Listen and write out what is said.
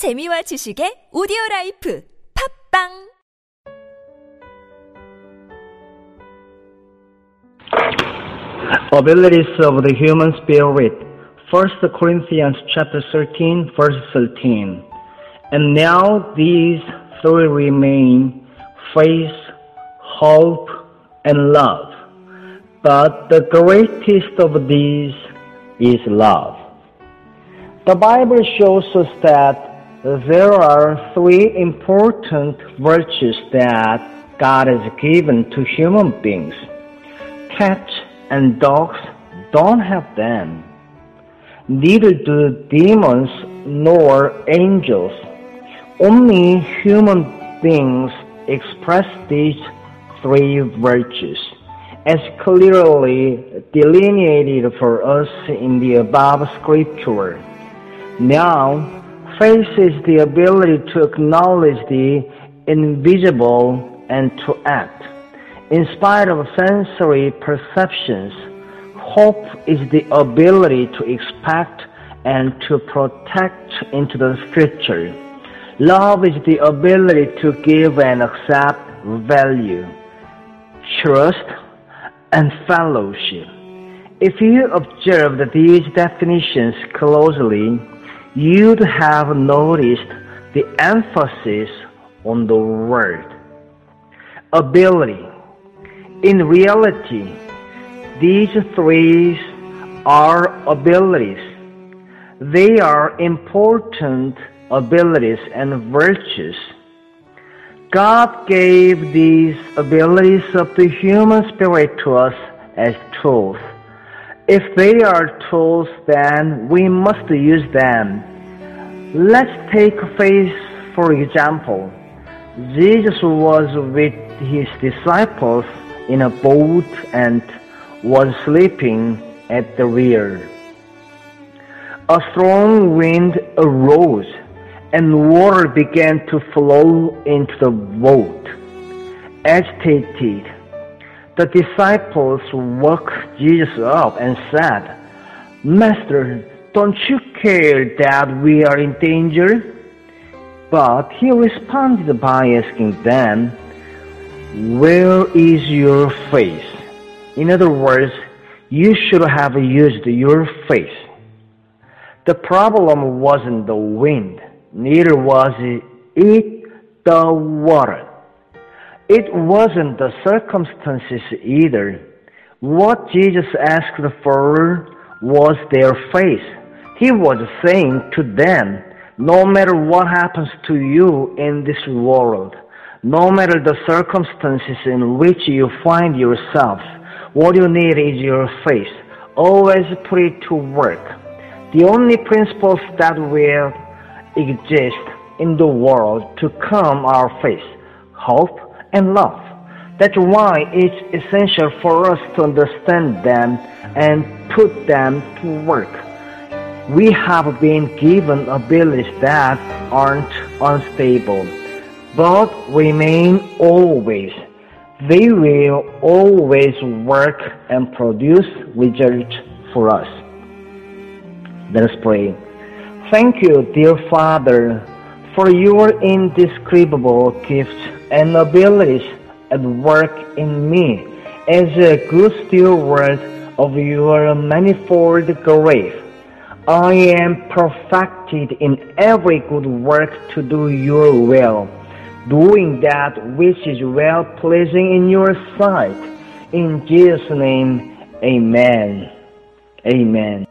재미와 지식의 오디오 라이프 팝빵 abilities of the human spirit. 1 Corinthians chapter 13, verse 13. And now these three remain faith, hope, and love. But the greatest of these is love. The Bible shows us that there are three important virtues that God has given to human beings. Cats and dogs don't have them. Neither do demons nor angels. Only human beings express these three virtues as clearly delineated for us in the above scripture. Now, faith is the ability to acknowledge the invisible and to act. In spite of sensory perceptions, hope is the ability to expect and to protect into the future. Love is the ability to give and accept value, trust, and fellowship. If you observe these definitions closely, you'd have noticed the emphasis on the word ability. In reality, these three are abilities. They are important abilities and virtues. God gave these abilities of the human spirit to us as tools. If they are tools, then we must use them. Let's take faith for example. Jesus was with his disciples in a boat and was sleeping at the rear. A strong wind arose and water began to flow into the boat. Agitated, the disciples woke Jesus up and said, Master, don't you care that we are in danger? But he responded by asking them, Where is your faith? In other words, you should have used your faith. The problem wasn't the wind, neither was it the water. It wasn't the circumstances either. What Jesus asked for was their faith. He was saying to them, no matter what happens to you in this world, no matter the circumstances in which you find yourself, what you need is your faith. Always put it to work. The only principles that will exist in the world to come are faith, hope, and love. That's why it's essential for us to understand them and put them to work. We have been given abilities that aren't unstable, but remain always. They will always work and produce results for us. Let us pray. Thank you, dear Father, for your indescribable gifts and abilities at work in me as a good steward of your manifold grace. I am perfected in every good work to do your will, doing that which is well pleasing in your sight. In Jesus' name, amen. Amen.